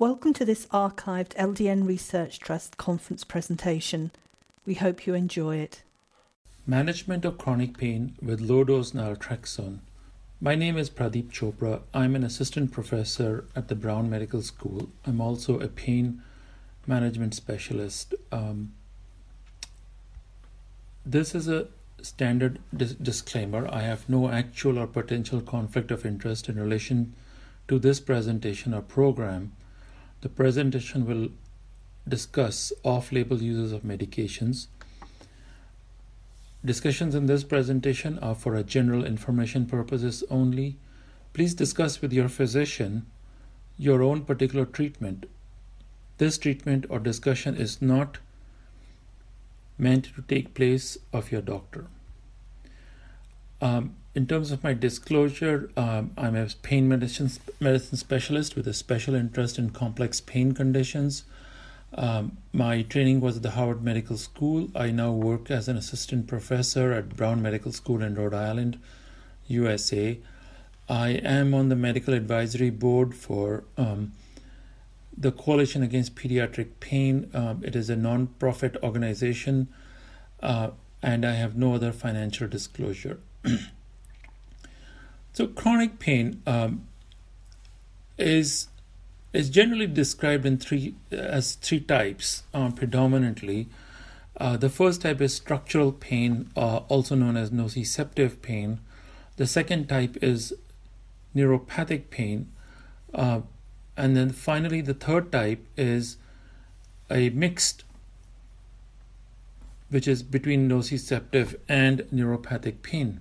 Welcome to this archived LDN Research Trust conference presentation. We hope you enjoy it. Management of chronic pain with low dose naltrexone. My name is Pradeep Chopra. I'm an assistant professor at the Brown Medical School. I'm also a pain management specialist. Um, this is a standard dis- disclaimer. I have no actual or potential conflict of interest in relation to this presentation or program. The presentation will discuss off label uses of medications. Discussions in this presentation are for general information purposes only. Please discuss with your physician your own particular treatment. This treatment or discussion is not meant to take place of your doctor. Um, in terms of my disclosure, um, I'm a pain medicine medicine specialist with a special interest in complex pain conditions. Um, my training was at the Harvard Medical School. I now work as an assistant professor at Brown Medical School in Rhode Island, USA. I am on the medical advisory board for um, the Coalition Against Pediatric Pain. Um, it is a non-profit organization, uh, and I have no other financial disclosure. so, chronic pain um, is is generally described in three as three types uh, predominantly. Uh, the first type is structural pain, uh, also known as nociceptive pain. The second type is neuropathic pain, uh, and then finally the third type is a mixed, which is between nociceptive and neuropathic pain.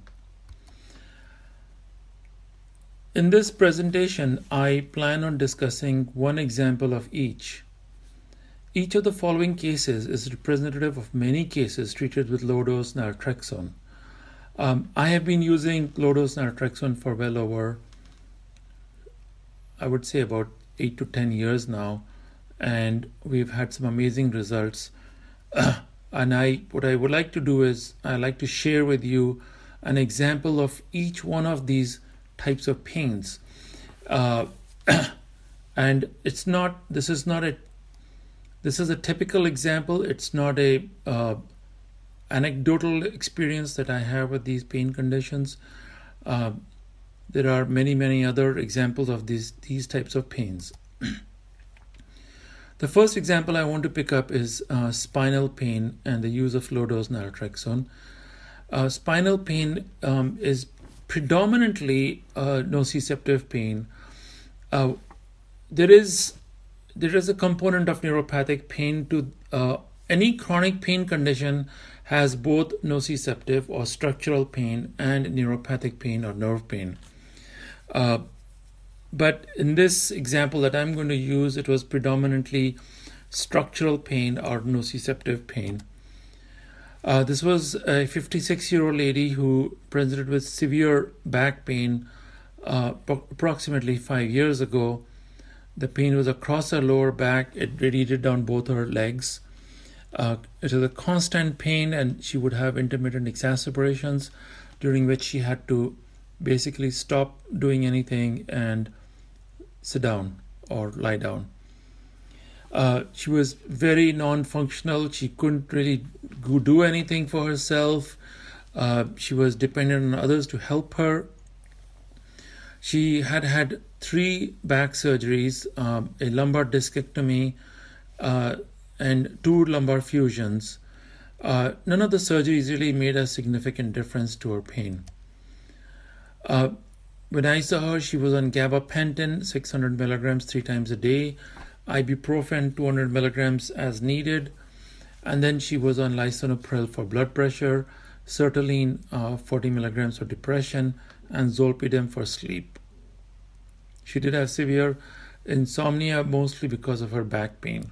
In this presentation, I plan on discussing one example of each. Each of the following cases is representative of many cases treated with low dose naltrexone. Um, I have been using low dose naltrexone for well over, I would say, about 8 to 10 years now, and we've had some amazing results. and I, what I would like to do is, I like to share with you an example of each one of these types of pains. Uh, and it's not, this is not a, this is a typical example. It's not a uh, anecdotal experience that I have with these pain conditions. Uh, there are many, many other examples of these, these types of pains. the first example I want to pick up is uh, spinal pain and the use of low dose naltrexone. Uh, spinal pain um, is predominantly uh, nociceptive pain. Uh, there is there is a component of neuropathic pain to uh, any chronic pain condition has both nociceptive or structural pain and neuropathic pain or nerve pain. Uh, but in this example that I'm going to use, it was predominantly structural pain or nociceptive pain. Uh, this was a 56 year old lady who presented with severe back pain uh, approximately five years ago. The pain was across her lower back, it radiated down both her legs. Uh, it was a constant pain, and she would have intermittent exacerbations during which she had to basically stop doing anything and sit down or lie down. Uh, she was very non-functional. She couldn't really do anything for herself. Uh, she was dependent on others to help her. She had had three back surgeries, um, a lumbar discectomy, uh, and two lumbar fusions. Uh, none of the surgeries really made a significant difference to her pain. Uh, when I saw her, she was on gabapentin, 600 milligrams three times a day ibuprofen 200 milligrams as needed. And then she was on lisinopril for blood pressure, sertraline uh, 40 milligrams for depression, and zolpidem for sleep. She did have severe insomnia, mostly because of her back pain.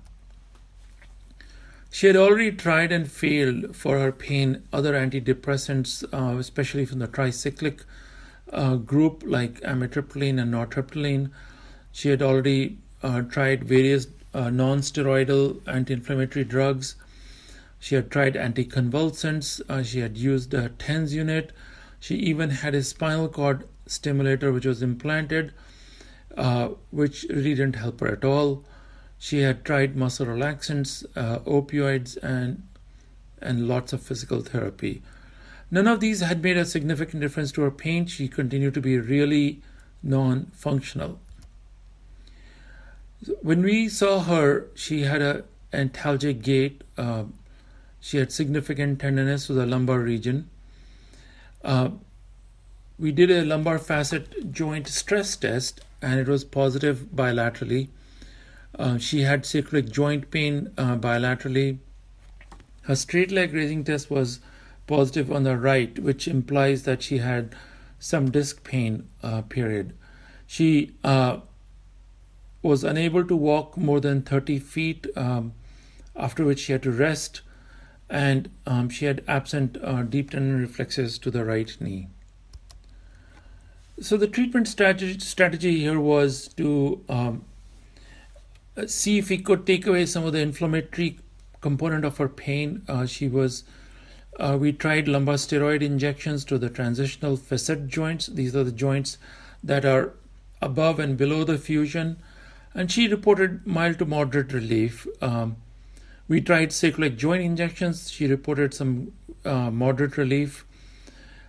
She had already tried and failed for her pain other antidepressants, uh, especially from the tricyclic uh, group like amitriptyline and nortriptyline. She had already uh, tried various uh, non steroidal anti inflammatory drugs. She had tried anticonvulsants. Uh, she had used a TENS unit. She even had a spinal cord stimulator which was implanted, uh, which really didn't help her at all. She had tried muscle relaxants, uh, opioids, and and lots of physical therapy. None of these had made a significant difference to her pain. She continued to be really non-functional. When we saw her, she had a antalgic gait. Uh, she had significant tenderness to the lumbar region. Uh, we did a lumbar facet joint stress test, and it was positive bilaterally. Uh, she had sacroiliac joint pain uh, bilaterally. Her straight leg raising test was positive on the right, which implies that she had some disc pain uh, period. She uh, was unable to walk more than 30 feet, um, after which she had to rest, and um, she had absent uh, deep tendon reflexes to the right knee. So the treatment strategy, strategy here was to um, see if we could take away some of the inflammatory component of her pain. Uh, she was uh, we tried lumbar steroid injections to the transitional facet joints. These are the joints that are above and below the fusion and she reported mild to moderate relief. Um, we tried sacroiliac joint injections. She reported some uh, moderate relief.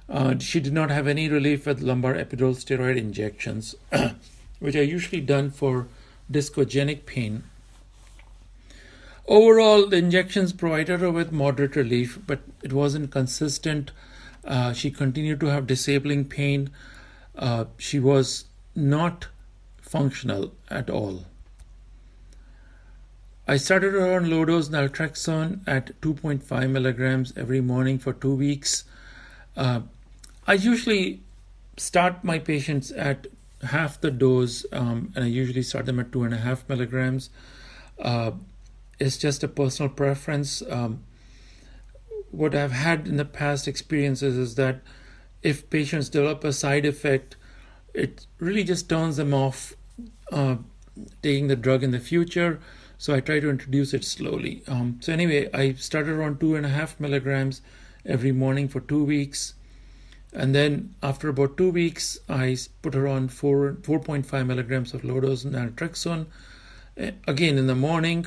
Uh, she did not have any relief with lumbar epidural steroid injections, which are usually done for discogenic pain. Overall, the injections provided her with moderate relief, but it wasn't consistent. Uh, she continued to have disabling pain. Uh, she was not functional at all. I started her on low dose naltrexone at 2.5 milligrams every morning for two weeks. Uh, I usually start my patients at half the dose, um, and I usually start them at two and a half milligrams. Uh, it's just a personal preference. Um, what I've had in the past experiences is that if patients develop a side effect, it really just turns them off uh, taking the drug in the future. So I try to introduce it slowly. Um, so anyway, I started on two and a half milligrams every morning for two weeks, and then after about two weeks, I put her on four 4.5 milligrams of low dose naltrexone eh, again in the morning.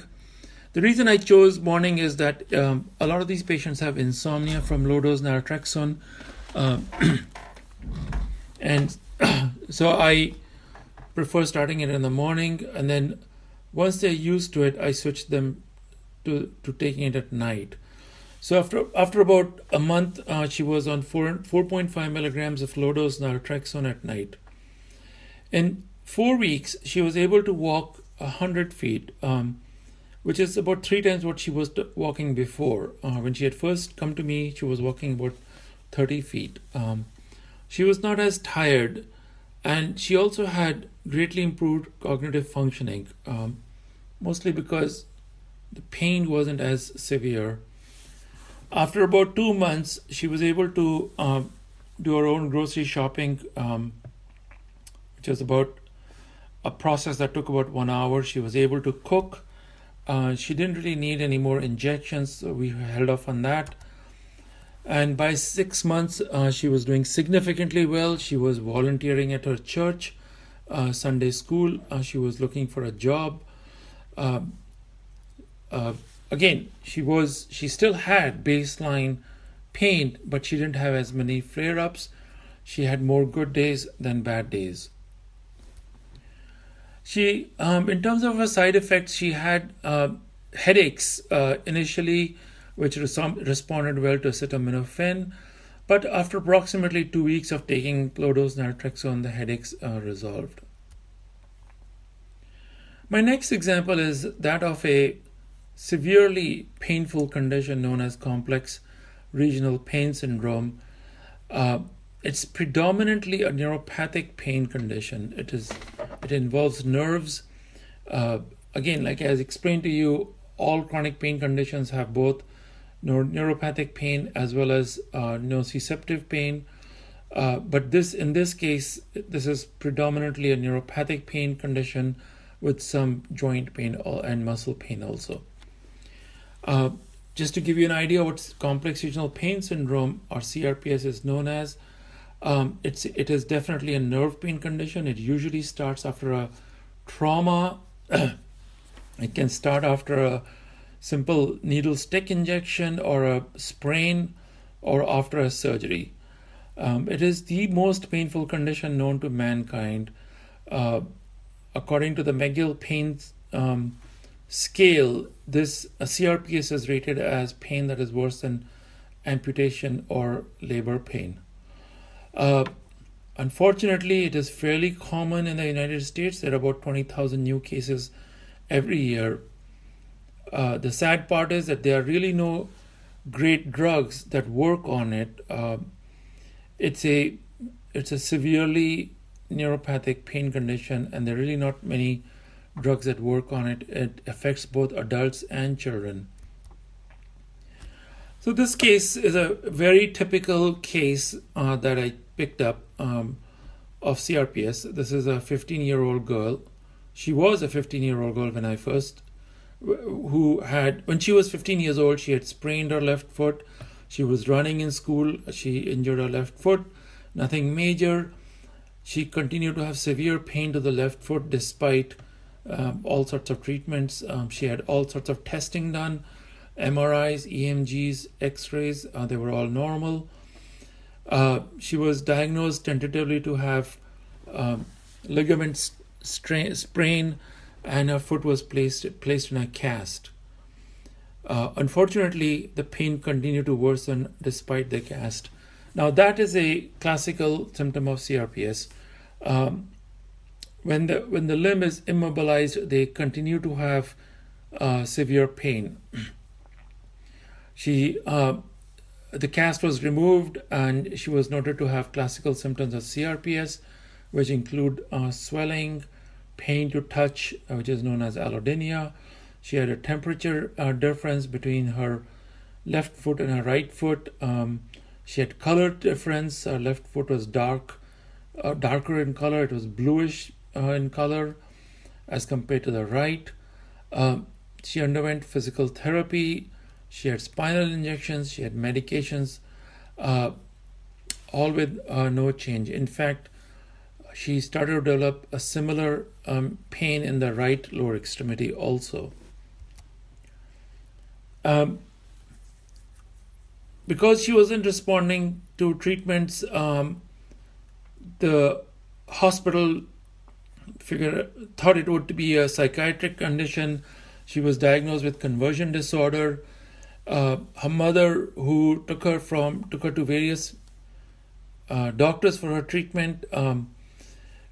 The reason I chose morning is that um, a lot of these patients have insomnia from low dose naltrexone, uh, and so I prefer starting it in the morning, and then once they're used to it, I switch them to to taking it at night. So after after about a month, uh, she was on four four point five milligrams of low dose naltrexone at night. In four weeks, she was able to walk hundred feet, um, which is about three times what she was walking before. Uh, when she had first come to me, she was walking about thirty feet. Um, she was not as tired and she also had greatly improved cognitive functioning, um, mostly because the pain wasn't as severe. After about two months, she was able to uh, do her own grocery shopping, um, which was about a process that took about one hour. She was able to cook. Uh, she didn't really need any more injections, so we held off on that and by six months uh, she was doing significantly well. She was volunteering at her church uh, sunday school. Uh, she was looking for a job. Um, uh, again she was she still had baseline pain but she didn't have as many flare-ups. She had more good days than bad days. She um, in terms of her side effects she had uh, headaches uh, initially which responded well to acetaminophen. But after approximately two weeks of taking low dose naltrexone, the headaches uh, resolved. My next example is that of a severely painful condition known as complex regional pain syndrome. Uh, it's predominantly a neuropathic pain condition. It is it involves nerves. Uh, again, like I explained to you, all chronic pain conditions have both neuropathic pain as well as uh, nociceptive pain. Uh, but this, in this case, this is predominantly a neuropathic pain condition with some joint pain and muscle pain also. Uh, just to give you an idea what complex regional pain syndrome or CRPS is known as, um, it's it is definitely a nerve pain condition. It usually starts after a trauma. it can start after a simple needle stick injection or a sprain or after a surgery. Um, it is the most painful condition known to mankind. Uh, according to the McGill pain um, scale, this CRPS is rated as pain that is worse than amputation or labor pain. Uh, unfortunately, it is fairly common in the United States. There are about 20,000 new cases every year. Uh, the sad part is that there are really no great drugs that work on it. Uh, it's a it's a severely neuropathic pain condition, and there are really not many drugs that work on it. It affects both adults and children. So this case is a very typical case uh, that I picked up um, of CRPS. This is a 15-year-old girl. She was a 15-year-old girl when I first, who had when she was 15 years old, she had sprained her left foot. She was running in school. She injured her left foot. Nothing major. She continued to have severe pain to the left foot despite um, all sorts of treatments. Um, she had all sorts of testing done MRIs, EMGs, X rays, uh, they were all normal. Uh, she was diagnosed tentatively to have um, ligament strain, sprain, and her foot was placed placed in a cast. Uh, unfortunately, the pain continued to worsen despite the cast. Now, that is a classical symptom of CRPS. Um, when the when the limb is immobilized, they continue to have uh, severe pain. She, uh, the cast was removed, and she was noted to have classical symptoms of CRPS, which include uh, swelling, pain to touch, uh, which is known as allodynia. She had a temperature uh, difference between her left foot and her right foot. Um, she had color difference. Her left foot was dark, uh, darker in color. It was bluish uh, in color as compared to the right. Um, she underwent physical therapy she had spinal injections, she had medications, uh, all with uh, no change. In fact, she started to develop a similar um, pain in the right lower extremity also. Um, because she wasn't responding to treatments, um, the hospital figured thought it would be a psychiatric condition. She was diagnosed with conversion disorder uh, her mother, who took her from took her to various uh, doctors for her treatment, um,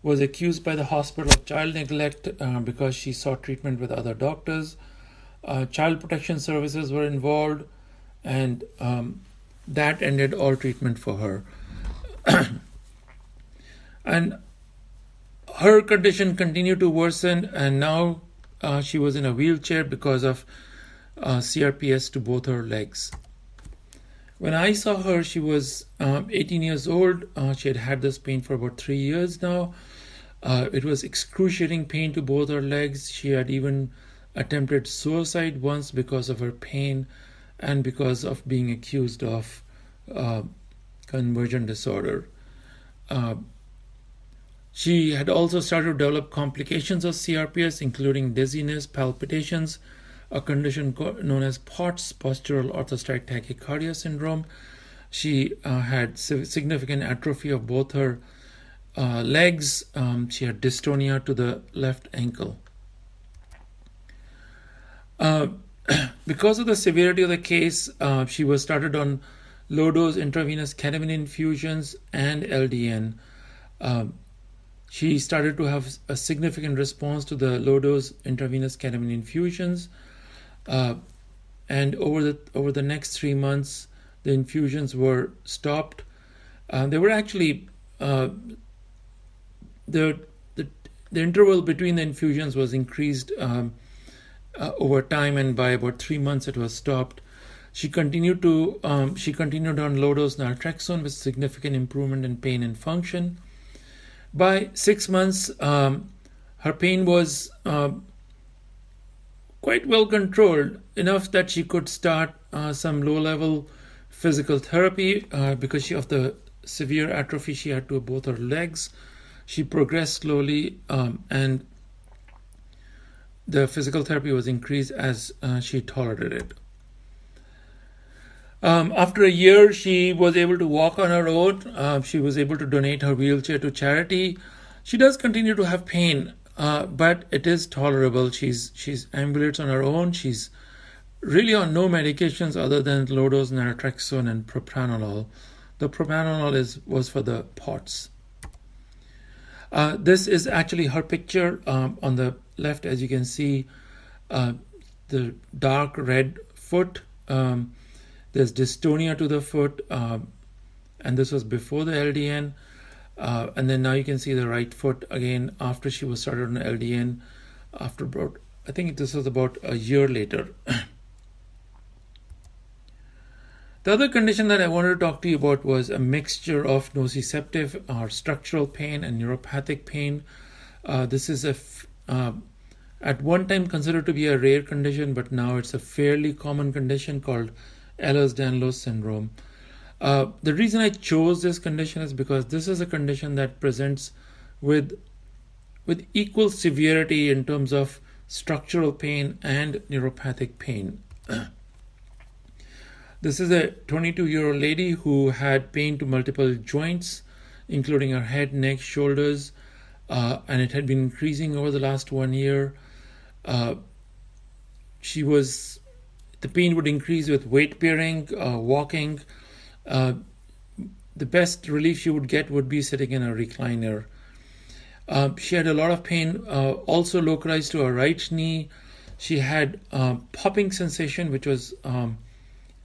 was accused by the hospital of child neglect uh, because she sought treatment with other doctors. Uh, child protection services were involved, and um, that ended all treatment for her. and her condition continued to worsen, and now uh, she was in a wheelchair because of uh, CRPS to both her legs. When I saw her, she was um, 18 years old. Uh, she had had this pain for about three years now. Uh, it was excruciating pain to both her legs. She had even attempted suicide once because of her pain and because of being accused of uh, conversion disorder. Uh, she had also started to develop complications of CRPS, including dizziness, palpitations, a condition known as POTS, postural orthostatic tachycardia syndrome. She uh, had significant atrophy of both her uh, legs. Um, she had dystonia to the left ankle. Uh, because of the severity of the case, uh, she was started on low dose intravenous ketamine infusions and LDN. Um, she started to have a significant response to the low dose intravenous ketamine infusions. Uh, and over the over the next three months, the infusions were stopped. Uh, they were actually uh, the, the the interval between the infusions was increased um, uh, over time, and by about three months, it was stopped. She continued to um, she continued on low dose naltrexone with significant improvement in pain and function. By six months, um, her pain was uh, quite well controlled, enough that she could start uh, some low level physical therapy uh, because she, of the severe atrophy she had to both her legs. She progressed slowly, um, and the physical therapy was increased as uh, she tolerated it. Um, after a year, she was able to walk on her own. Uh, she was able to donate her wheelchair to charity. She does continue to have pain, uh, but it is tolerable. She's she's ambulates on her own. She's really on no medications other than low dose naltrexone and propranolol. The propranolol is was for the POTS. Uh, this is actually her picture um, on the left, as you can see, uh, the dark red foot. Um, there's dystonia to the foot, uh, and this was before the LDN. Uh, and then now you can see the right foot again after she was started on LDN. After about, I think this was about a year later. the other condition that I wanted to talk to you about was a mixture of nociceptive or structural pain and neuropathic pain. Uh, this is a f- uh, at one time considered to be a rare condition, but now it's a fairly common condition called Ehlers-Danlos syndrome. Uh, the reason I chose this condition is because this is a condition that presents with with equal severity in terms of structural pain and neuropathic pain. this is a 22 year old lady who had pain to multiple joints, including her head, neck, shoulders, uh, and it had been increasing over the last one year. Uh, she was the pain would increase with weight bearing, uh, walking. Uh, the best relief she would get would be sitting in a recliner. Uh, she had a lot of pain, uh, also localized to her right knee. She had popping sensation, which was um,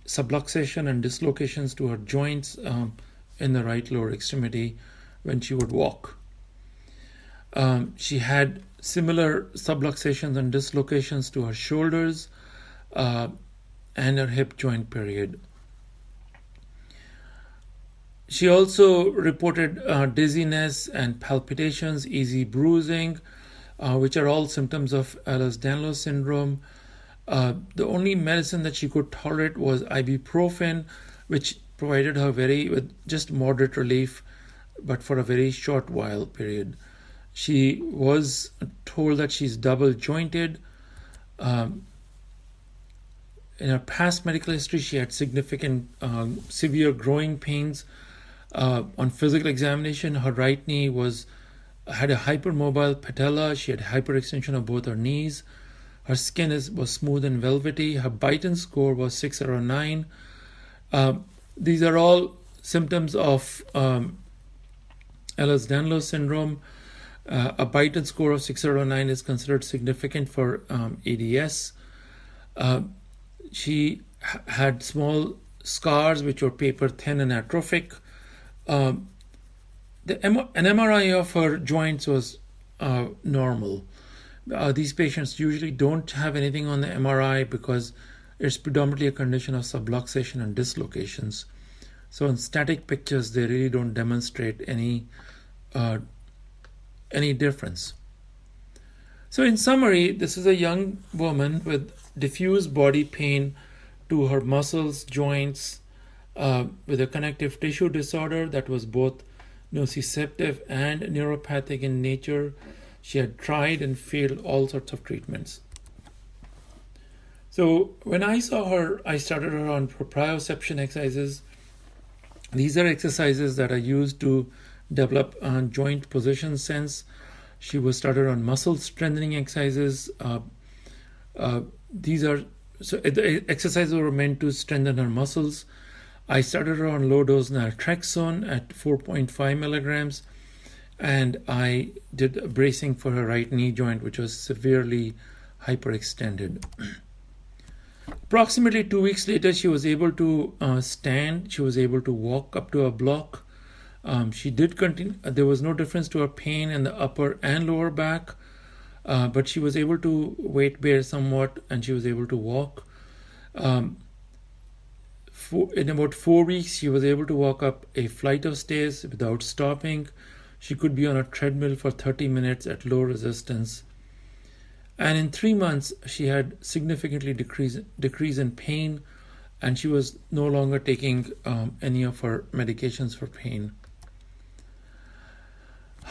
subluxation and dislocations to her joints um, in the right lower extremity when she would walk. Um, she had similar subluxations and dislocations to her shoulders uh, and her hip joint period. She also reported uh, dizziness and palpitations, easy bruising, uh, which are all symptoms of Ehlers-Danlos syndrome. Uh, the only medicine that she could tolerate was ibuprofen, which provided her very with just moderate relief, but for a very short while period. She was told that she's double jointed. Um, in her past medical history, she had significant um, severe growing pains. Uh, on physical examination, her right knee was had a hypermobile patella. She had hyperextension of both her knees. Her skin is, was smooth and velvety. Her Beighton score was six out of nine. Uh, these are all symptoms of um, Ehlers-Danlos syndrome. Uh, a Beighton score of 609 is considered significant for um, EDS. Uh, she h- had small scars which were paper thin and atrophic. Um, an MRI of her joints was uh, normal. Uh, these patients usually don't have anything on the MRI because it's predominantly a condition of subluxation and dislocations. So in static pictures, they really don't demonstrate any uh, any difference. So, in summary, this is a young woman with diffuse body pain to her muscles, joints, uh, with a connective tissue disorder that was both nociceptive and neuropathic in nature. She had tried and failed all sorts of treatments. So, when I saw her, I started her on proprioception exercises. These are exercises that are used to develop uh, joint position sense. She was started on muscle strengthening exercises. Uh, uh, these are so the exercises were meant to strengthen her muscles. I started her on low dose naltrexone at 4.5 milligrams, and I did bracing for her right knee joint, which was severely hyperextended. Approximately two weeks later, she was able to uh, stand. She was able to walk up to a block. Um, she did continue. There was no difference to her pain in the upper and lower back. uh, but she was able to weight bear somewhat and she was able to walk. Um, for, in about four weeks, she was able to walk up a flight of stairs without stopping. She could be on a treadmill for 30 minutes at low resistance. And in three months, she had significantly decrease, decrease in pain, and she was no longer taking um, any of her medications for pain.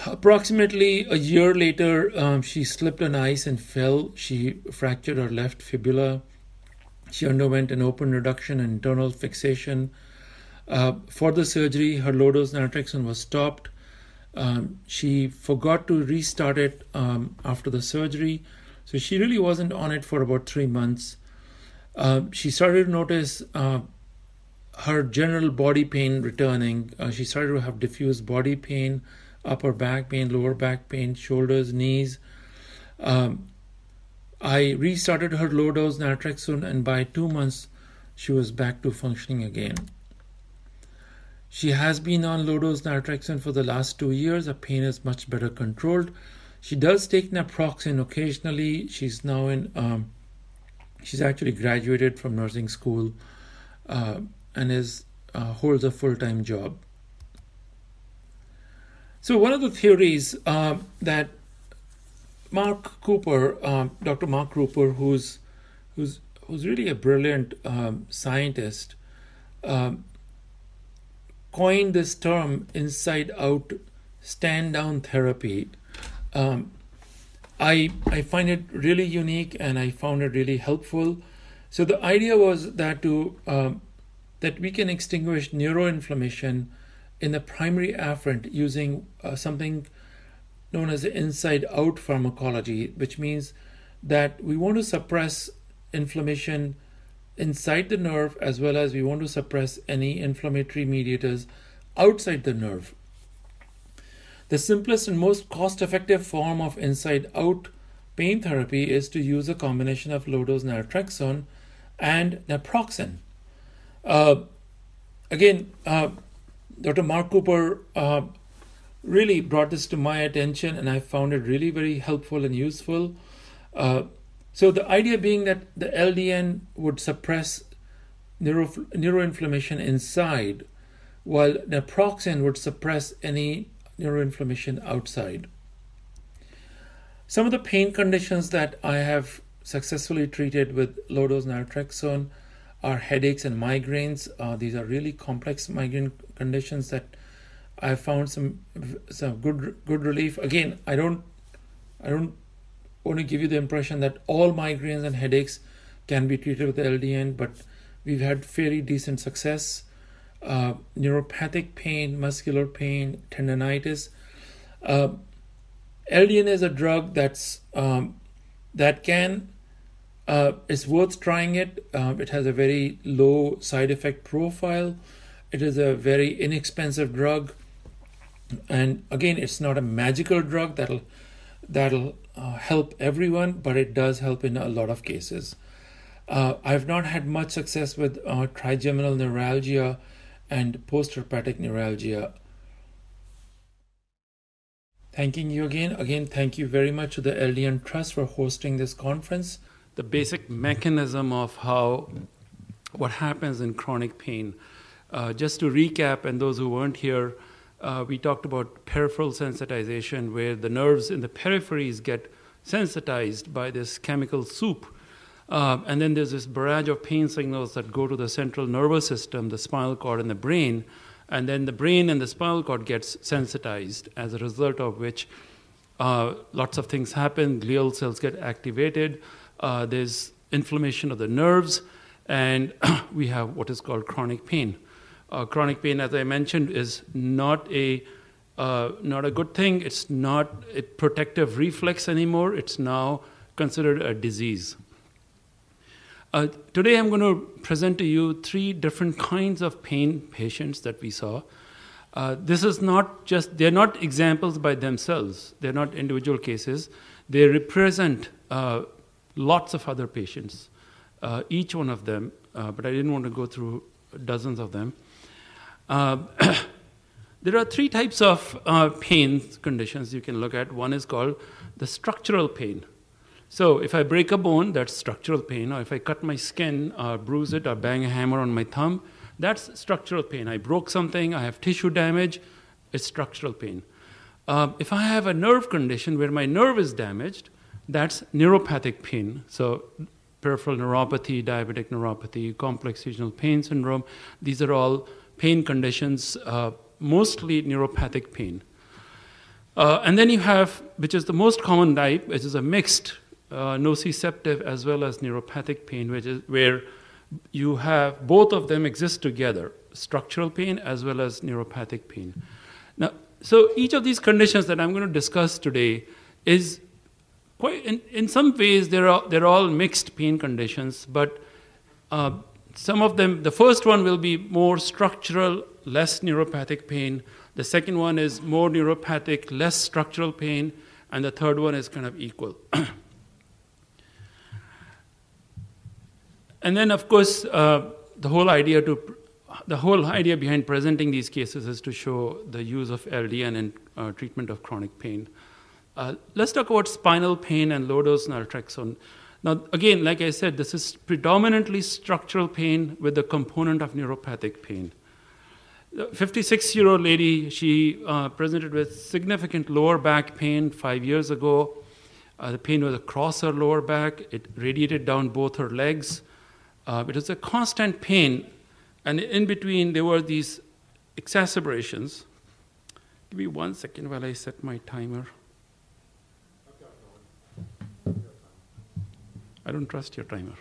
Approximately a year later, um, she slipped on ice and fell. She fractured her left fibula. She underwent an open reduction and internal fixation. Uh, for the surgery, her low dose naltrexone was stopped. Um, she forgot to restart it um, after the surgery, so she really wasn't on it for about three months. Uh, she started to notice uh, her general body pain returning. Uh, she started to have diffuse body pain, upper back pain, lower back pain, shoulders, knees. Um, I restarted her low dose naltrexone, and by two months, she was back to functioning again. She has been on low dose naltrexone for the last two years. Her pain is much better controlled. She does take naproxen occasionally. She's now in, um, she's actually graduated from nursing school uh, and is uh, holds a full time job. So, one of the theories uh, that Mark Cooper, um, Dr. Mark Cooper, who's who's who's really a brilliant um, scientist, um, coined this term inside out stand down therapy. Um, I, I find it really unique and I found it really helpful. So the idea was that to um, that we can extinguish neuroinflammation in the primary afferent using uh, something known as inside out pharmacology, which means that we want to suppress inflammation inside the nerve as well as we want to suppress any inflammatory mediators outside the nerve. The simplest and most cost effective form of inside out pain therapy is to use a combination of low dose naltrexone and naproxen. Uh, again, uh, Dr. Mark Cooper uh, really brought this to my attention, and I found it really very helpful and useful. Uh, so the idea being that the LDN would suppress neuro, neuroinflammation inside, while naproxen would suppress any neuroinflammation outside. Some of the pain conditions that I have successfully treated with low dose naltrexone are headaches and migraines. Uh, these are really complex migraine conditions that I found some some good good relief. Again, I don't I don't want to give you the impression that all migraines and headaches can be treated with LDN, but we've had fairly decent success. Uh, neuropathic pain, muscular pain, tendonitis. Uh, LDN is a drug that's um, that can uh, it's worth trying it. Um, it has a very low side effect profile. It is a very inexpensive drug, and again, it's not a magical drug that'll that'll uh, help everyone, but it does help in a lot of cases. Uh, I've not had much success with uh, trigeminal neuralgia and postherpetic neuralgia. Thanking you again. Again, thank you very much to the LDN Trust for hosting this conference. The basic mechanism of how what happens in chronic pain. Uh, just to recap, and those who weren't here, uh, we talked about peripheral sensitization, where the nerves in the peripheries get sensitized by this chemical soup. Uh, and then there's this barrage of pain signals that go to the central nervous system, the spinal cord, and the brain. And then the brain and the spinal cord gets sensitized, as a result of which uh, lots of things happen. Glial cells get activated. Uh, there's inflammation of the nerves, and we have what is called chronic pain. Uh, chronic pain, as I mentioned, is not a uh, not a good thing. It's not a protective reflex anymore. It's now considered a disease. Uh, today, I'm going to present to you three different kinds of pain patients that we saw. Uh, this is not just, they're not examples by themselves, they're not individual cases. They represent uh, lots of other patients, uh, each one of them, but I didn't want to go through dozens of them. Uh, There are three types of uh, pain conditions you can look at. One is called the structural pain. So if I break a bone, that's structural pain. Or if I cut my skin, or bruise it, or bang a hammer on my thumb, that's structural pain. I broke something, I have tissue damage, it's structural pain. Uh, if I have a nerve condition where my nerve is damaged, that's neuropathic pain. So peripheral neuropathy, diabetic neuropathy, complex regional pain syndrome, these are all pain conditions, uh, mostly neuropathic pain. Uh, and then you have, which is the most common type, which is a mixed uh, nociceptive as well as neuropathic pain, which is where you have both of them exist together structural pain as well as neuropathic pain. Now, so each of these conditions that I'm going to discuss today is quite, in, in some ways, they're all, they're all mixed pain conditions, but uh, some of them, the first one will be more structural, less neuropathic pain. The second one is more neuropathic, less structural pain. And the third one is kind of equal. And then, of course, uh, the whole idea to the whole idea behind presenting these cases is to show the use of LDN in uh, treatment of chronic pain. Uh, let's talk about spinal pain and low dose naltrexone. Now, again, like I said, this is predominantly structural pain with a component of neuropathic pain. The 56 year old lady, she uh, presented with significant lower back pain five years ago. Uh, the pain was across her lower back, it radiated down both her legs. Uh, it was a constant pain, and in between there were these exacerbations. Give me one second while I set my timer. I don't trust your timer.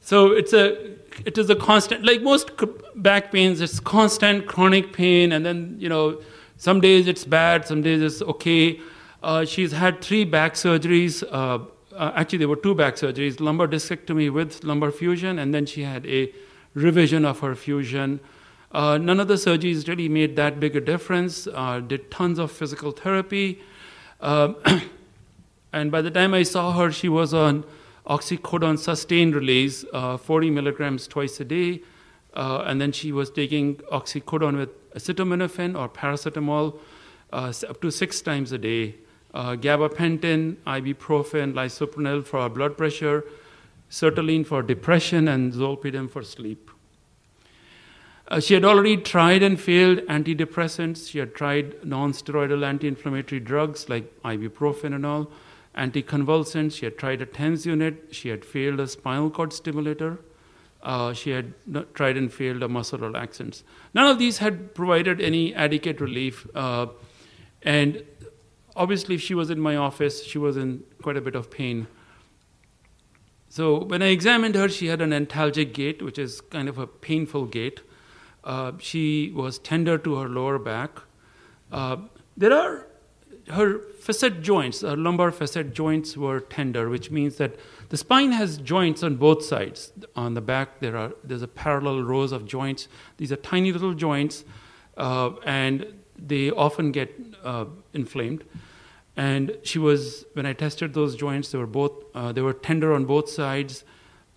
so it's a it is a constant like most back pains it's constant chronic pain and then you know some days it's bad some days it's okay uh, she's had three back surgeries uh, uh, actually, there were two back surgeries lumbar discectomy with lumbar fusion, and then she had a revision of her fusion. Uh, none of the surgeries really made that big a difference, uh, did tons of physical therapy. And by the time I saw her, she was on oxycodone sustained release, uh, 40 milligrams twice a day. Uh, and then she was taking oxycodone with acetaminophen or paracetamol uh, up to six times a day uh, gabapentin, ibuprofen, lisinopril for blood pressure, sertraline for depression, and zolpidem for sleep. Uh, she had already tried and failed antidepressants. She had tried non-steroidal anti-inflammatory drugs like ibuprofen and all, anticonvulsants. She had tried a TENS unit. She had failed a spinal cord stimulator. Uh, she had tried and failed a muscle relaxants. None of these had provided any adequate relief. Uh, and obviously, if she was in my office, she was in quite a bit of pain. So when I examined her, she had an antalgic gait, which is kind of a painful gait. Uh, she was tender to her lower back. Uh, there are her facet joints, her lumbar facet joints were tender, which means that the spine has joints on both sides. On the back, there are there's a parallel rows of joints. These are tiny little joints, uh, and they often get uh, inflamed. And she was, when I tested those joints, they were both, uh, they were tender on both sides.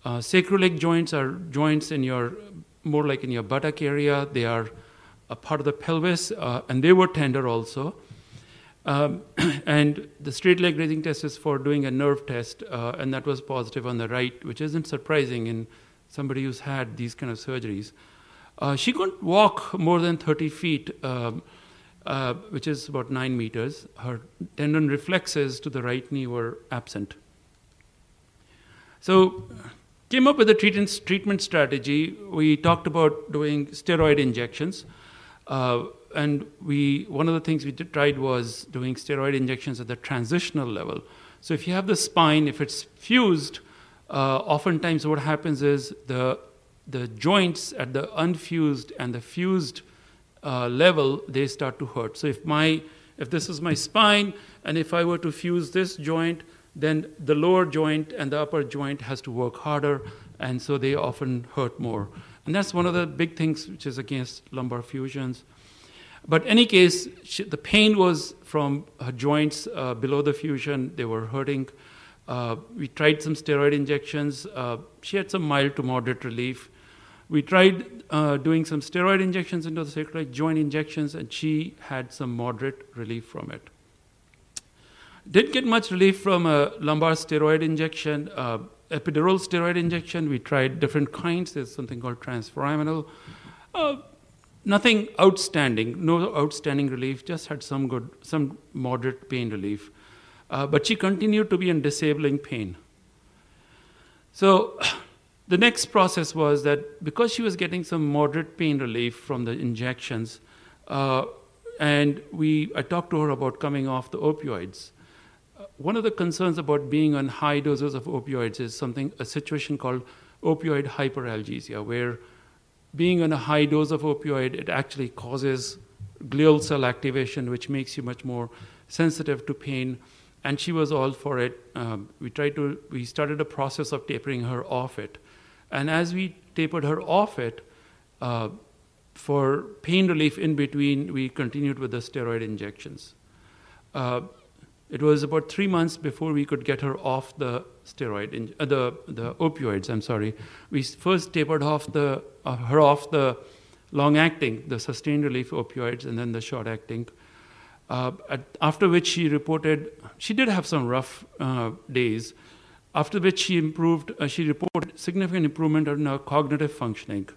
Uh, sacroiliac joints are joints in your, more like in your buttock area. They are a part of the pelvis, uh, and they were tender also. Um, and the straight leg raising test is for doing a nerve test, uh, and that was positive on the right, which isn't surprising in somebody who's had these kind of surgeries. Uh, she couldn't walk more than 30 feet. Um, uh, which is about nine meters. Her tendon reflexes to the right knee were absent. So, came up with a treatment, treatment strategy. We talked about doing steroid injections. Uh, and we, one of the things we did, tried was doing steroid injections at the transitional level. So if you have the spine, if it's fused, uh, oftentimes what happens is the, the joints at the unfused and the fused uh, level, they start to hurt. So if my if this is my spine, and if I were to fuse this joint, then the lower joint and the upper joint has to work harder, and so they often hurt more. And that's one of the big things which is against lumbar fusions. But any case, she, the pain was from her joints uh, below the fusion; they were hurting. Uh, we tried some steroid injections. Uh, she had some mild to moderate relief. We tried uh, doing some steroid injections into the sacroiliac joint injections, and she had some moderate relief from it. Didn't get much relief from a lumbar steroid injection. Uh, epidural steroid injection, we tried different kinds. There's something called transforaminal. Nothing outstanding, no outstanding relief, just had some good, some moderate pain relief. Uh, but she continued to be in disabling pain. So the next process was that because she was getting some moderate pain relief from the injections, uh, and we, I talked to her about coming off the opioids. Uh, one of the concerns about being on high doses of opioids is something, a situation called opioid hyperalgesia, where being on a high dose of opioid, it actually causes glial cell activation, which makes you much more sensitive to pain. And she was all for it. Um, we tried to, we started a process of tapering her off it. And as we tapered her off it, uh, for pain relief in between, we continued with the steroid injections. Uh, it was about three months before we could get her off the steroid, in, uh, the, the opioids, I'm sorry. We first tapered off the, uh, her off the long acting, the sustained relief opioids, and then the short acting. Uh, at, after which she reported, she did have some rough uh, days, after which she improved, uh, she reported significant improvement in her cognitive functioning.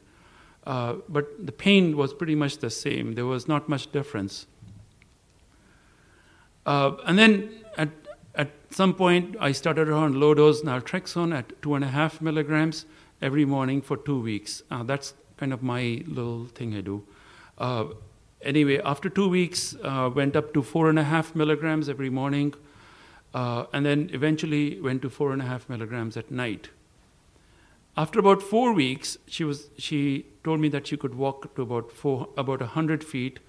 Uh, but the pain was pretty much the same, there was not much difference. And then some point, I started her on low dose naltrexone at two and a half milligrams every morning for two weeks. Uh, that's kind of my little thing I do. Uh, anyway, after two weeks, uh, went up to four and a half milligrams every morning, uh, and then eventually went to four and a half milligrams at night. After about four weeks, she was she told me that she could walk to about four about hundred feet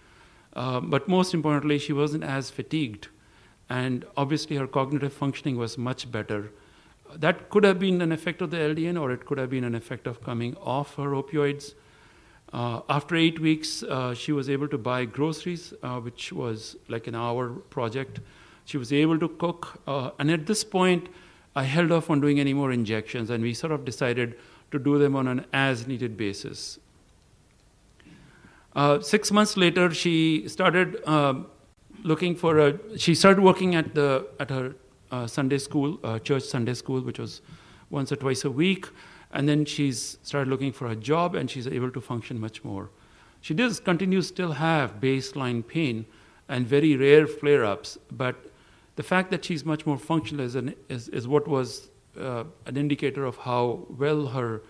um, but most importantly, she wasn't as fatigued. And obviously, her cognitive functioning was much better. That could have been an effect of the LDN, or it could have been an effect of coming off her opioids. Uh, after eight weeks, uh, she was able to buy groceries, uh, which was like an hour project. She was able to cook. Uh, and at this point, I held off on doing any more injections, and we sort of decided to do them on an as needed basis. Uh, six months later, she started uh, looking for a. She started working at the at her uh, Sunday school, uh, church Sunday school, which was once or twice a week, and then she's started looking for a job, and she's able to function much more. She does continue still have baseline pain and very rare flare-ups, but the fact that she's much more functional is, an, is, is what was uh, an indicator of how well her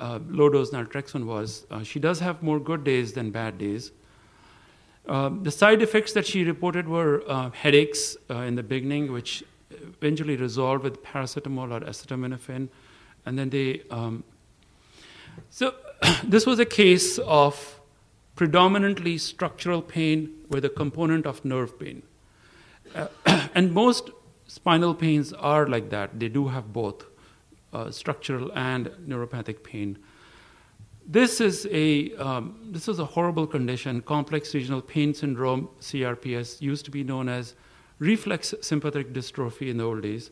uh, low dose naltrexone was. Uh, she does have more good days than bad days. Uh, the side effects that she reported were uh, headaches uh, in the beginning, which eventually resolved with paracetamol or acetaminophen, and then they. Um, so, this was a case of predominantly structural pain with a component of nerve pain. Uh, and most spinal pains are like that, they do have both uh, structural and neuropathic pain. This is a um, this is a horrible condition. Complex regional pain syndrome (CRPS) used to be known as reflex sympathetic dystrophy in the old days.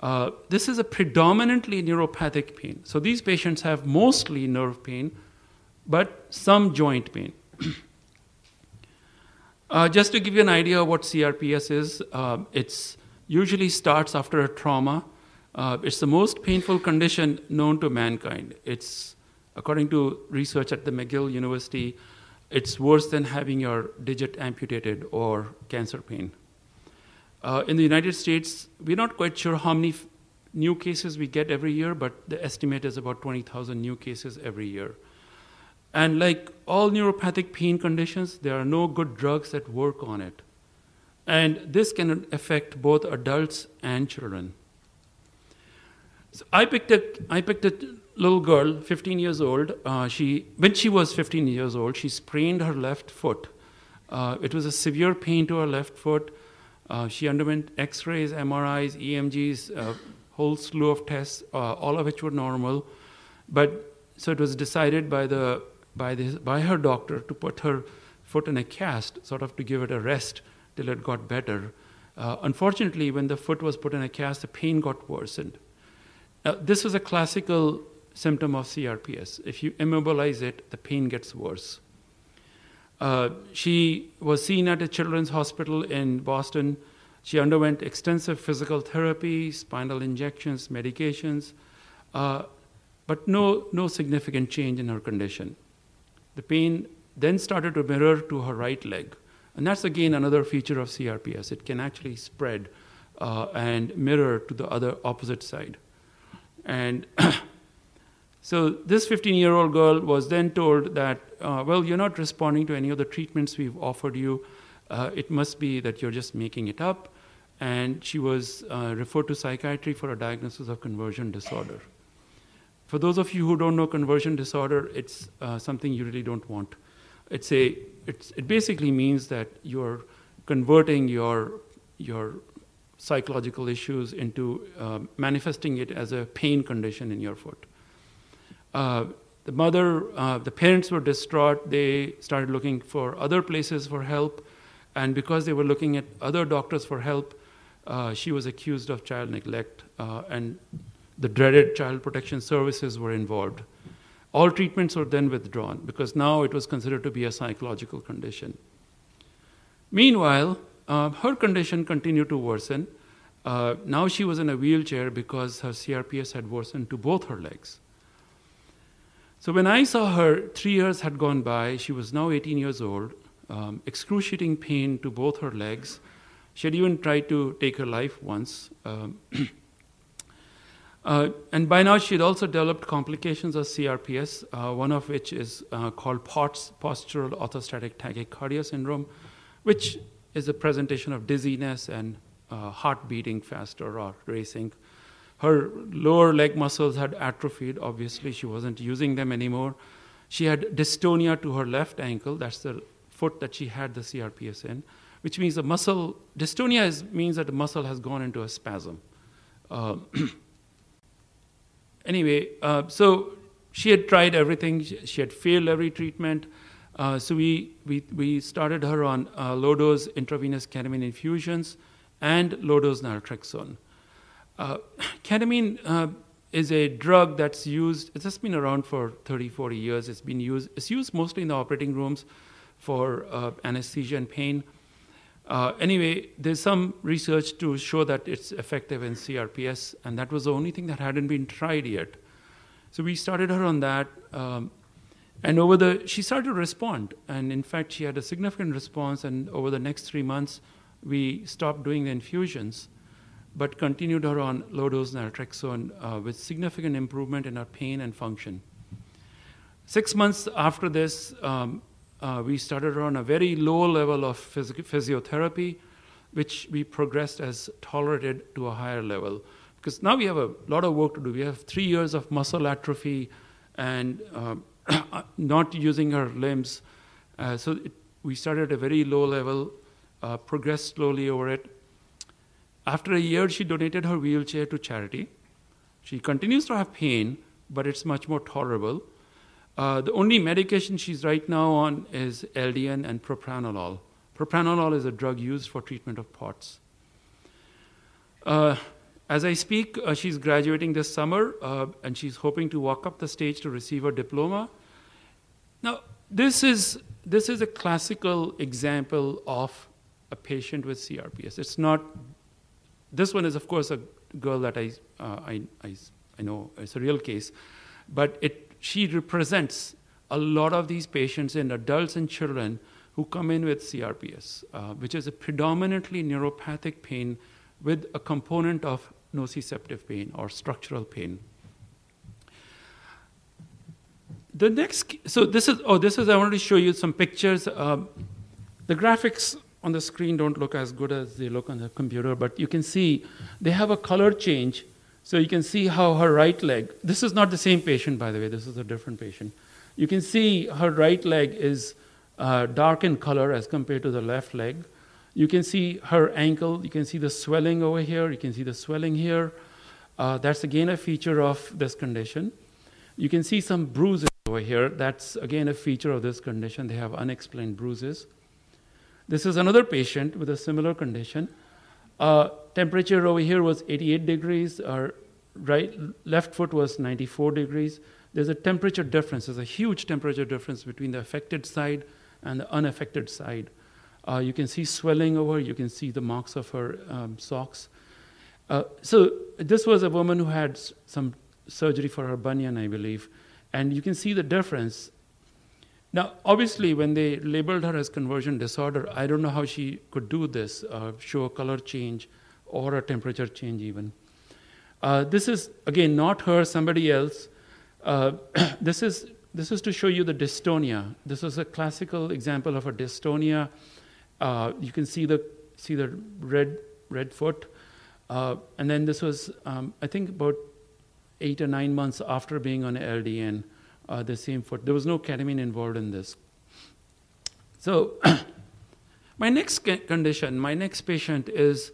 Uh, this is a predominantly neuropathic pain. So these patients have mostly nerve pain, but some joint pain. uh, just to give you an idea of what CRPS is, uh, it usually starts after a trauma uh, it's the most painful condition known to mankind. It's, according to research at the McGill University, it's worse than having your digit amputated or cancer pain. Uh, in the United States, we're not quite sure how many f- new cases we get every year, but the estimate is about 20,000 new cases every year. And like all neuropathic pain conditions, there are no good drugs that work on it. And this can affect both adults and children. So I picked a, I picked a little girl, 15 years old. Uh, she, when she was 15 years old, she sprained her left foot. Uh, it was a severe pain to her left foot. Uh, she underwent X-rays, MRIs, EMGs, a whole slew of tests, uh, all of which were normal. But so it was decided by the by the by her doctor to put her foot in a cast, sort of to give it a rest till it got better. Uh, unfortunately, when the foot was put in a cast, the pain got worsened. Uh, this was a classical symptom of CRPS. If you immobilize it, the pain gets worse. Uh, she was seen at a children's hospital in Boston. She underwent extensive physical therapy, spinal injections, medications, uh, but no, no significant change in her condition. The pain then started to mirror to her right leg. And that's again another feature of CRPS. It can actually spread uh, and mirror to the other opposite side. And so this 15 year old girl was then told that, uh, well, you're not responding to any of the treatments we've offered you. Uh, it must be that you're just making it up. And she was uh, referred to psychiatry for a diagnosis of conversion disorder. For those of you who don't know conversion disorder, it's uh, something you really don't want. It's a, it's, it basically means that you're converting your, your psychological issues into uh, manifesting it as a pain condition in your foot. Uh, the mother, uh, the parents were distraught. They started looking for other places for help. And because they were looking at other doctors for help, uh, she was accused of child neglect. Uh, and the dreaded child protection services were involved. All treatments were then withdrawn because now it was considered to be a psychological condition. Meanwhile, uh, her condition continued to worsen. Now she was in a wheelchair because her CRPS had worsened to both her legs. So when I saw her, three years had gone by. She was now 18 years old, um, excruciating pain to both her legs. She had even tried to take her life once. Um, uh, and by now, she had also developed complications of CRPS, uh, one of which is uh, called POTS, postural orthostatic tachycardia syndrome, which is a presentation of dizziness and uh, heart beating faster or racing. Her lower leg muscles had atrophied. Obviously, she wasn't using them anymore. She had dystonia to her left ankle. That's the foot that she had the CRPS in, which means the muscle, dystonia is, means that the muscle has gone into a spasm. Uh, anyway, uh, so she had tried everything, she had failed every treatment. Uh, so we, we, we started her on uh, low dose intravenous ketamine infusions and low dose naltrexone. Uh, ketamine uh, is a drug that's used, it's just been around for 30, 40 years. It's been used, it's used mostly in the operating rooms for uh, anesthesia and pain. Uh, anyway, there's some research to show that it's effective in CRPS, and that was the only thing that hadn't been tried yet. So we started her on that. Um, and over the, she started to respond. And in fact, she had a significant response. And over the next three months, we stopped doing the infusions, but continued her on low dose naltrexone uh, with significant improvement in her pain and function. Six months after this, um, uh, we started her on a very low level of phys- physiotherapy, which we progressed as tolerated to a higher level. Because now we have a lot of work to do. We have three years of muscle atrophy and uh, not using her limbs. Uh, so it, we started at a very low level, uh, progressed slowly over it. After a year, she donated her wheelchair to charity. She continues to have pain, but it's much more tolerable. Uh, the only medication she's right now on is LDN and propranolol. Propranolol is a drug used for treatment of POTS. Uh, as I speak, uh, she's graduating this summer, uh, and she's hoping to walk up the stage to receive her diploma. Now, this is, this is a classical example of a patient with CRPS. It's not, this one is, of course, a girl that I, uh, I, I, I know it's a real case, but it, she represents a lot of these patients in adults and children who come in with CRPS, uh, which is a predominantly neuropathic pain with a component of nociceptive pain or structural pain. The next, so this is, oh, this is, I wanted to show you some pictures. Um, the graphics on the screen don't look as good as they look on the computer, but you can see they have a color change. So you can see how her right leg, this is not the same patient, by the way, this is a different patient. You can see her right leg is uh, dark in color as compared to the left leg. You can see her ankle, you can see the swelling over here, you can see the swelling here. Uh, that's again a feature of this condition. You can see some bruises over here. That's again a feature of this condition. They have unexplained bruises. This is another patient with a similar condition. Uh, temperature over here was 88 degrees. Our right left foot was 94 degrees. There's a temperature difference. There's a huge temperature difference between the affected side and the unaffected side. Uh, you can see swelling over. You can see the marks of her um, socks. Uh, so this was a woman who had some surgery for her bunion, I believe, and you can see the difference. Now, obviously, when they labeled her as conversion disorder, I don't know how she could do this, uh, show a color change or a temperature change even. Uh, this is again not her, somebody else. Uh, this is this is to show you the dystonia. This is a classical example of a dystonia. Uh, you can see the see the red red foot, uh, and then this was um, I think about eight or nine months after being on LDN, uh, the same foot. There was no ketamine involved in this. So, my next condition, my next patient is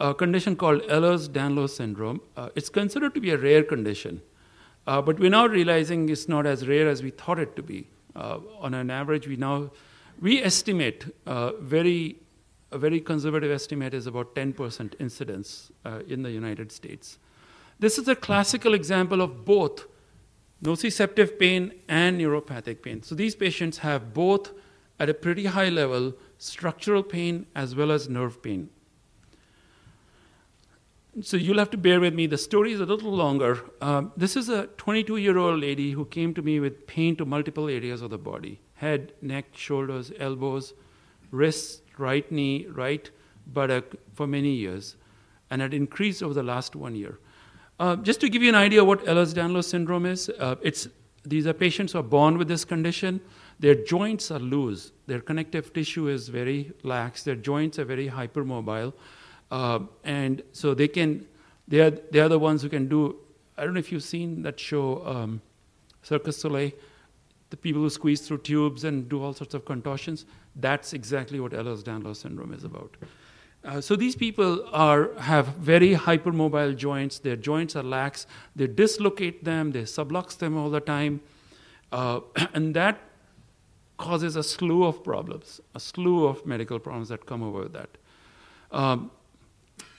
a condition called Ehlers-Danlos syndrome. Uh, it's considered to be a rare condition, uh, but we're now realizing it's not as rare as we thought it to be. Uh, on an average, we now we estimate uh, very a very conservative estimate is about 10% incidence uh, in the United States. This is a classical example of both nociceptive pain and neuropathic pain. So these patients have both at a pretty high level structural pain as well as nerve pain. So you'll have to bear with me. The story is a little longer. Um, this is a 22 year old lady who came to me with pain to multiple areas of the body head, neck, shoulders, elbows, wrists, right knee, right buttock for many years, and had increased over the last one year. Uh, just to give you an idea what Ehlers-Danlos syndrome is, uh, it's these are patients who are born with this condition. Their joints are loose. Their connective tissue is very lax. Their joints are very hypermobile, uh, and so they can. They are they are the ones who can do. I don't know if you've seen that show, um, Circus Soleil. The people who squeeze through tubes and do all sorts of contortions. That's exactly what Ehlers-Danlos syndrome is about. Uh, so these people are have very hypermobile joints. Their joints are lax. They dislocate them. They sublux them all the time, uh, and that causes a slew of problems, a slew of medical problems that come over with that. Um,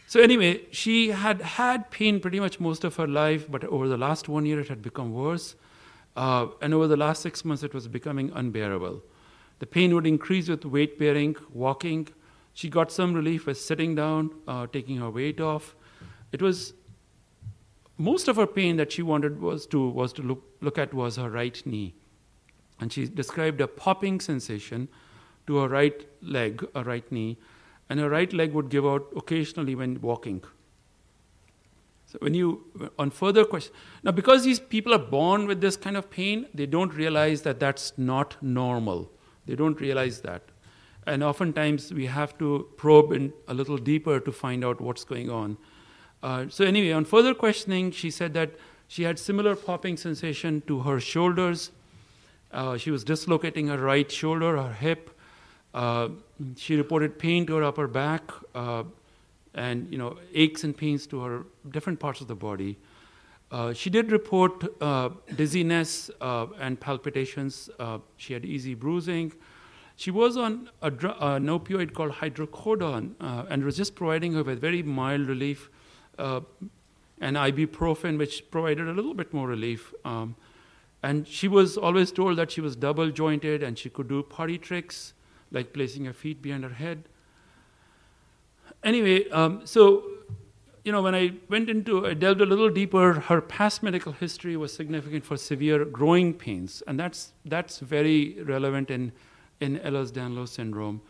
so anyway, she had had pain pretty much most of her life, but over the last one year it had become worse, uh, and over the last six months it was becoming unbearable. The pain would increase with weight bearing, walking. She got some relief with sitting down, uh, taking her weight off. It was most of her pain that she wanted was to was to look look at was her right knee, and she described a popping sensation to her right leg, a right knee, and her right leg would give out occasionally when walking. So when you on further question now because these people are born with this kind of pain, they don't realize that that's not normal. They don't realize that. And oftentimes we have to probe in a little deeper to find out what's going on. Uh, so, anyway, on further questioning, she said that she had similar popping sensation to her shoulders. Uh, she was dislocating her right shoulder, her hip. Uh, she reported pain to her upper back uh, and you know aches and pains to her different parts of the body. Uh, she did report uh, dizziness and palpitations. She had easy bruising. She was on a dr- uh, an opioid called hydrocodone uh, and was just providing her with very mild relief, uh, and ibuprofen, which provided a little bit more relief. Um, and she was always told that she was double jointed and she could do party tricks, like placing her feet behind her head. Anyway, um, so you know, when I went into, I delved a little deeper. Her past medical history was significant for severe growing pains, and that's that's very relevant in in Ehlers-Danlos syndrome.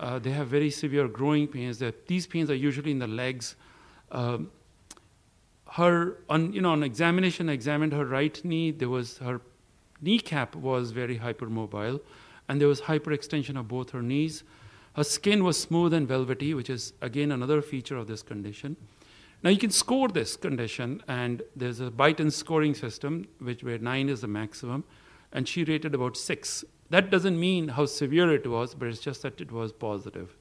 Uh, they have very severe growing pains. That these pains are usually in the legs. Um, her, on you know, on examination, I examined her right knee. There was her kneecap was very hypermobile, and there was hyperextension of both her knees. Her skin was smooth and velvety, which is again another feature of this condition. Now you can score this condition, and there's a Beighton scoring system, which where nine is the maximum, and she rated about six. That doesn't mean how severe it was, but it's just that it was positive.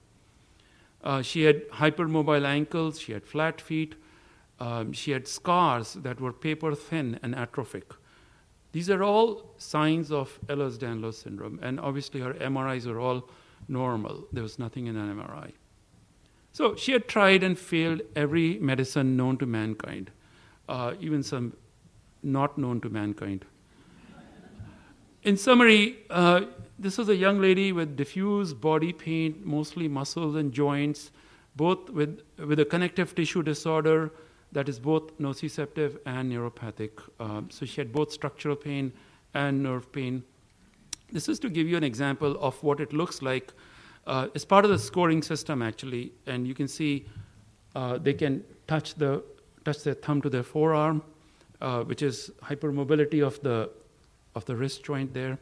Uh, she had hypermobile ankles, she had flat feet, um, she had scars that were paper thin and atrophic. These are all signs of Ehlers-Danlos syndrome, and obviously her MRIs were all normal. There was nothing in an MRI. So she had tried and failed every medicine known to mankind. uh, even some not known to mankind. In summary, uh, this is a young lady with diffuse body pain, mostly muscles and joints, both with, with a connective tissue disorder that is both nociceptive and neuropathic. Um, so she had both structural pain and nerve pain. This is to give you an example of what it looks like. Uh, it's part of the scoring system, actually, and you can see uh, they can touch, the, touch their thumb to their forearm, uh, which is hypermobility of the, of the wrist joint there.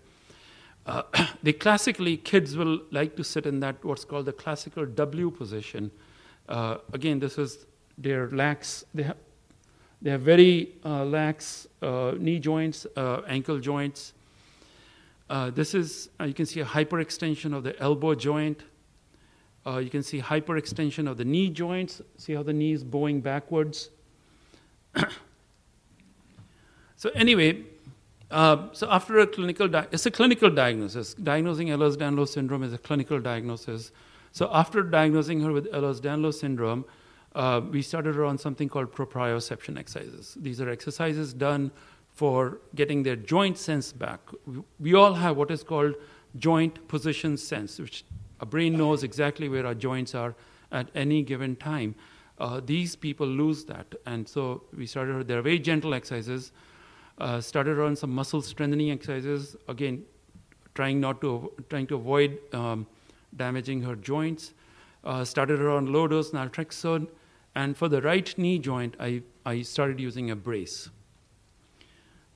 Uh, they classically, kids will like to sit in that what's called the classical W position. Uh, again, this is their lax, they have, they have very uh, lax uh, knee joints, uh, ankle joints. Uh, this is, you can see a hyperextension of the elbow joint. you can see hyperextension of the knee joints. See how the knee is bowing backwards. so anyway, uh, so after a clinical, di- it's a clinical diagnosis. Diagnosing Ehlers-Danlos syndrome is a clinical diagnosis. So after diagnosing her with Ehlers-Danlos syndrome, uh, we started her on something called proprioception exercises. These are exercises done for getting their joint sense back. We, we all have what is called joint position sense, which a brain knows exactly where our joints are at any given time. Uh, these people lose that, and so we started. her. There are very gentle exercises uh, started on some muscle strengthening exercises. Again, trying not to trying to avoid um, damaging her joints. Uh, started her on low dose naltrexone, and for the right knee joint, I, I started using a brace.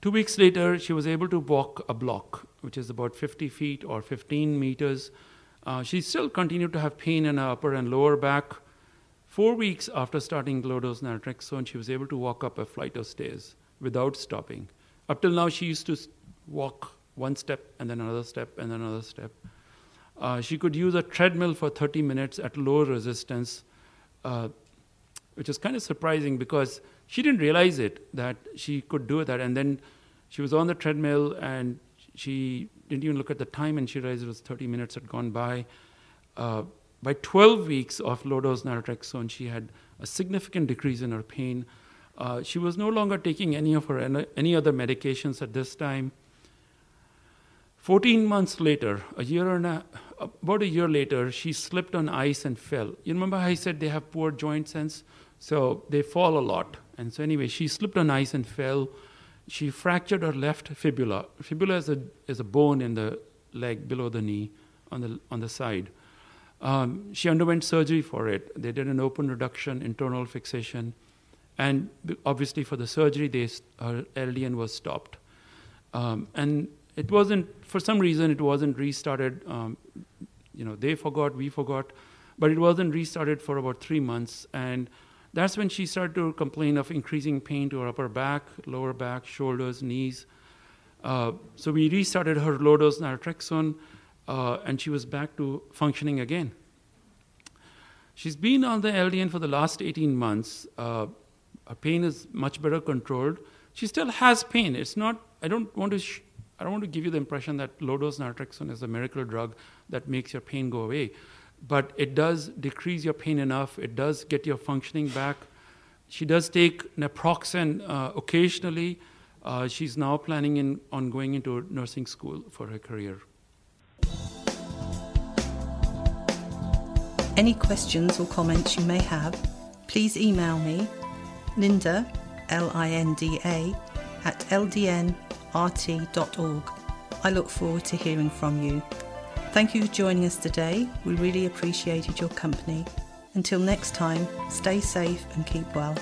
Two weeks later, she was able to walk a block, which is about 50 feet or 15 meters. Uh, she still continued to have pain in her upper and lower back. Four weeks after starting low dose naltrexone, she was able to walk up a flight of stairs without stopping. Up till now, she used to walk one step and then another step and then another step. Uh, she could use a treadmill for 30 minutes at low resistance, uh, which is kind of surprising because she didn't realize it that she could do that. And then she was on the treadmill and she didn't even look at the time and she realized it was 30 minutes had gone by. Uh, by 12 weeks of low dose naltrexone, she had a significant decrease in her pain. Uh, she was no longer taking any of her any other medications at this time. 14 months later, a year and a, about a year later, she slipped on ice and fell. You remember I said they have poor joint sense? So they fall a lot. And so, anyway, she slipped on ice and fell. She fractured her left fibula. Fibula is a, is a bone in the leg below the knee on the, on the side. Um, she underwent surgery for it. They did an open reduction, internal fixation. And obviously, for the surgery, they, her LDN was stopped. Um, and it wasn't, for some reason, it wasn't restarted. Um, you know, they forgot, we forgot, but it wasn't restarted for about three months. And that's when she started to complain of increasing pain to her upper back, lower back, shoulders, knees. Uh, so we restarted her low dose naltrexone, uh, and she was back to functioning again. She's been on the LDN for the last 18 months. Uh, her pain is much better controlled. She still has pain. It's not. I don't want to. Sh- I don't want to give you the impression that low dose naltrexone is a miracle drug that makes your pain go away, but it does decrease your pain enough. It does get your functioning back. She does take naproxen uh, occasionally. Uh, she's now planning in, on going into nursing school for her career. Any questions or comments you may have, please email me linda, L I N D A, at ldnrt.org. I look forward to hearing from you. Thank you for joining us today. We really appreciated your company. Until next time, stay safe and keep well.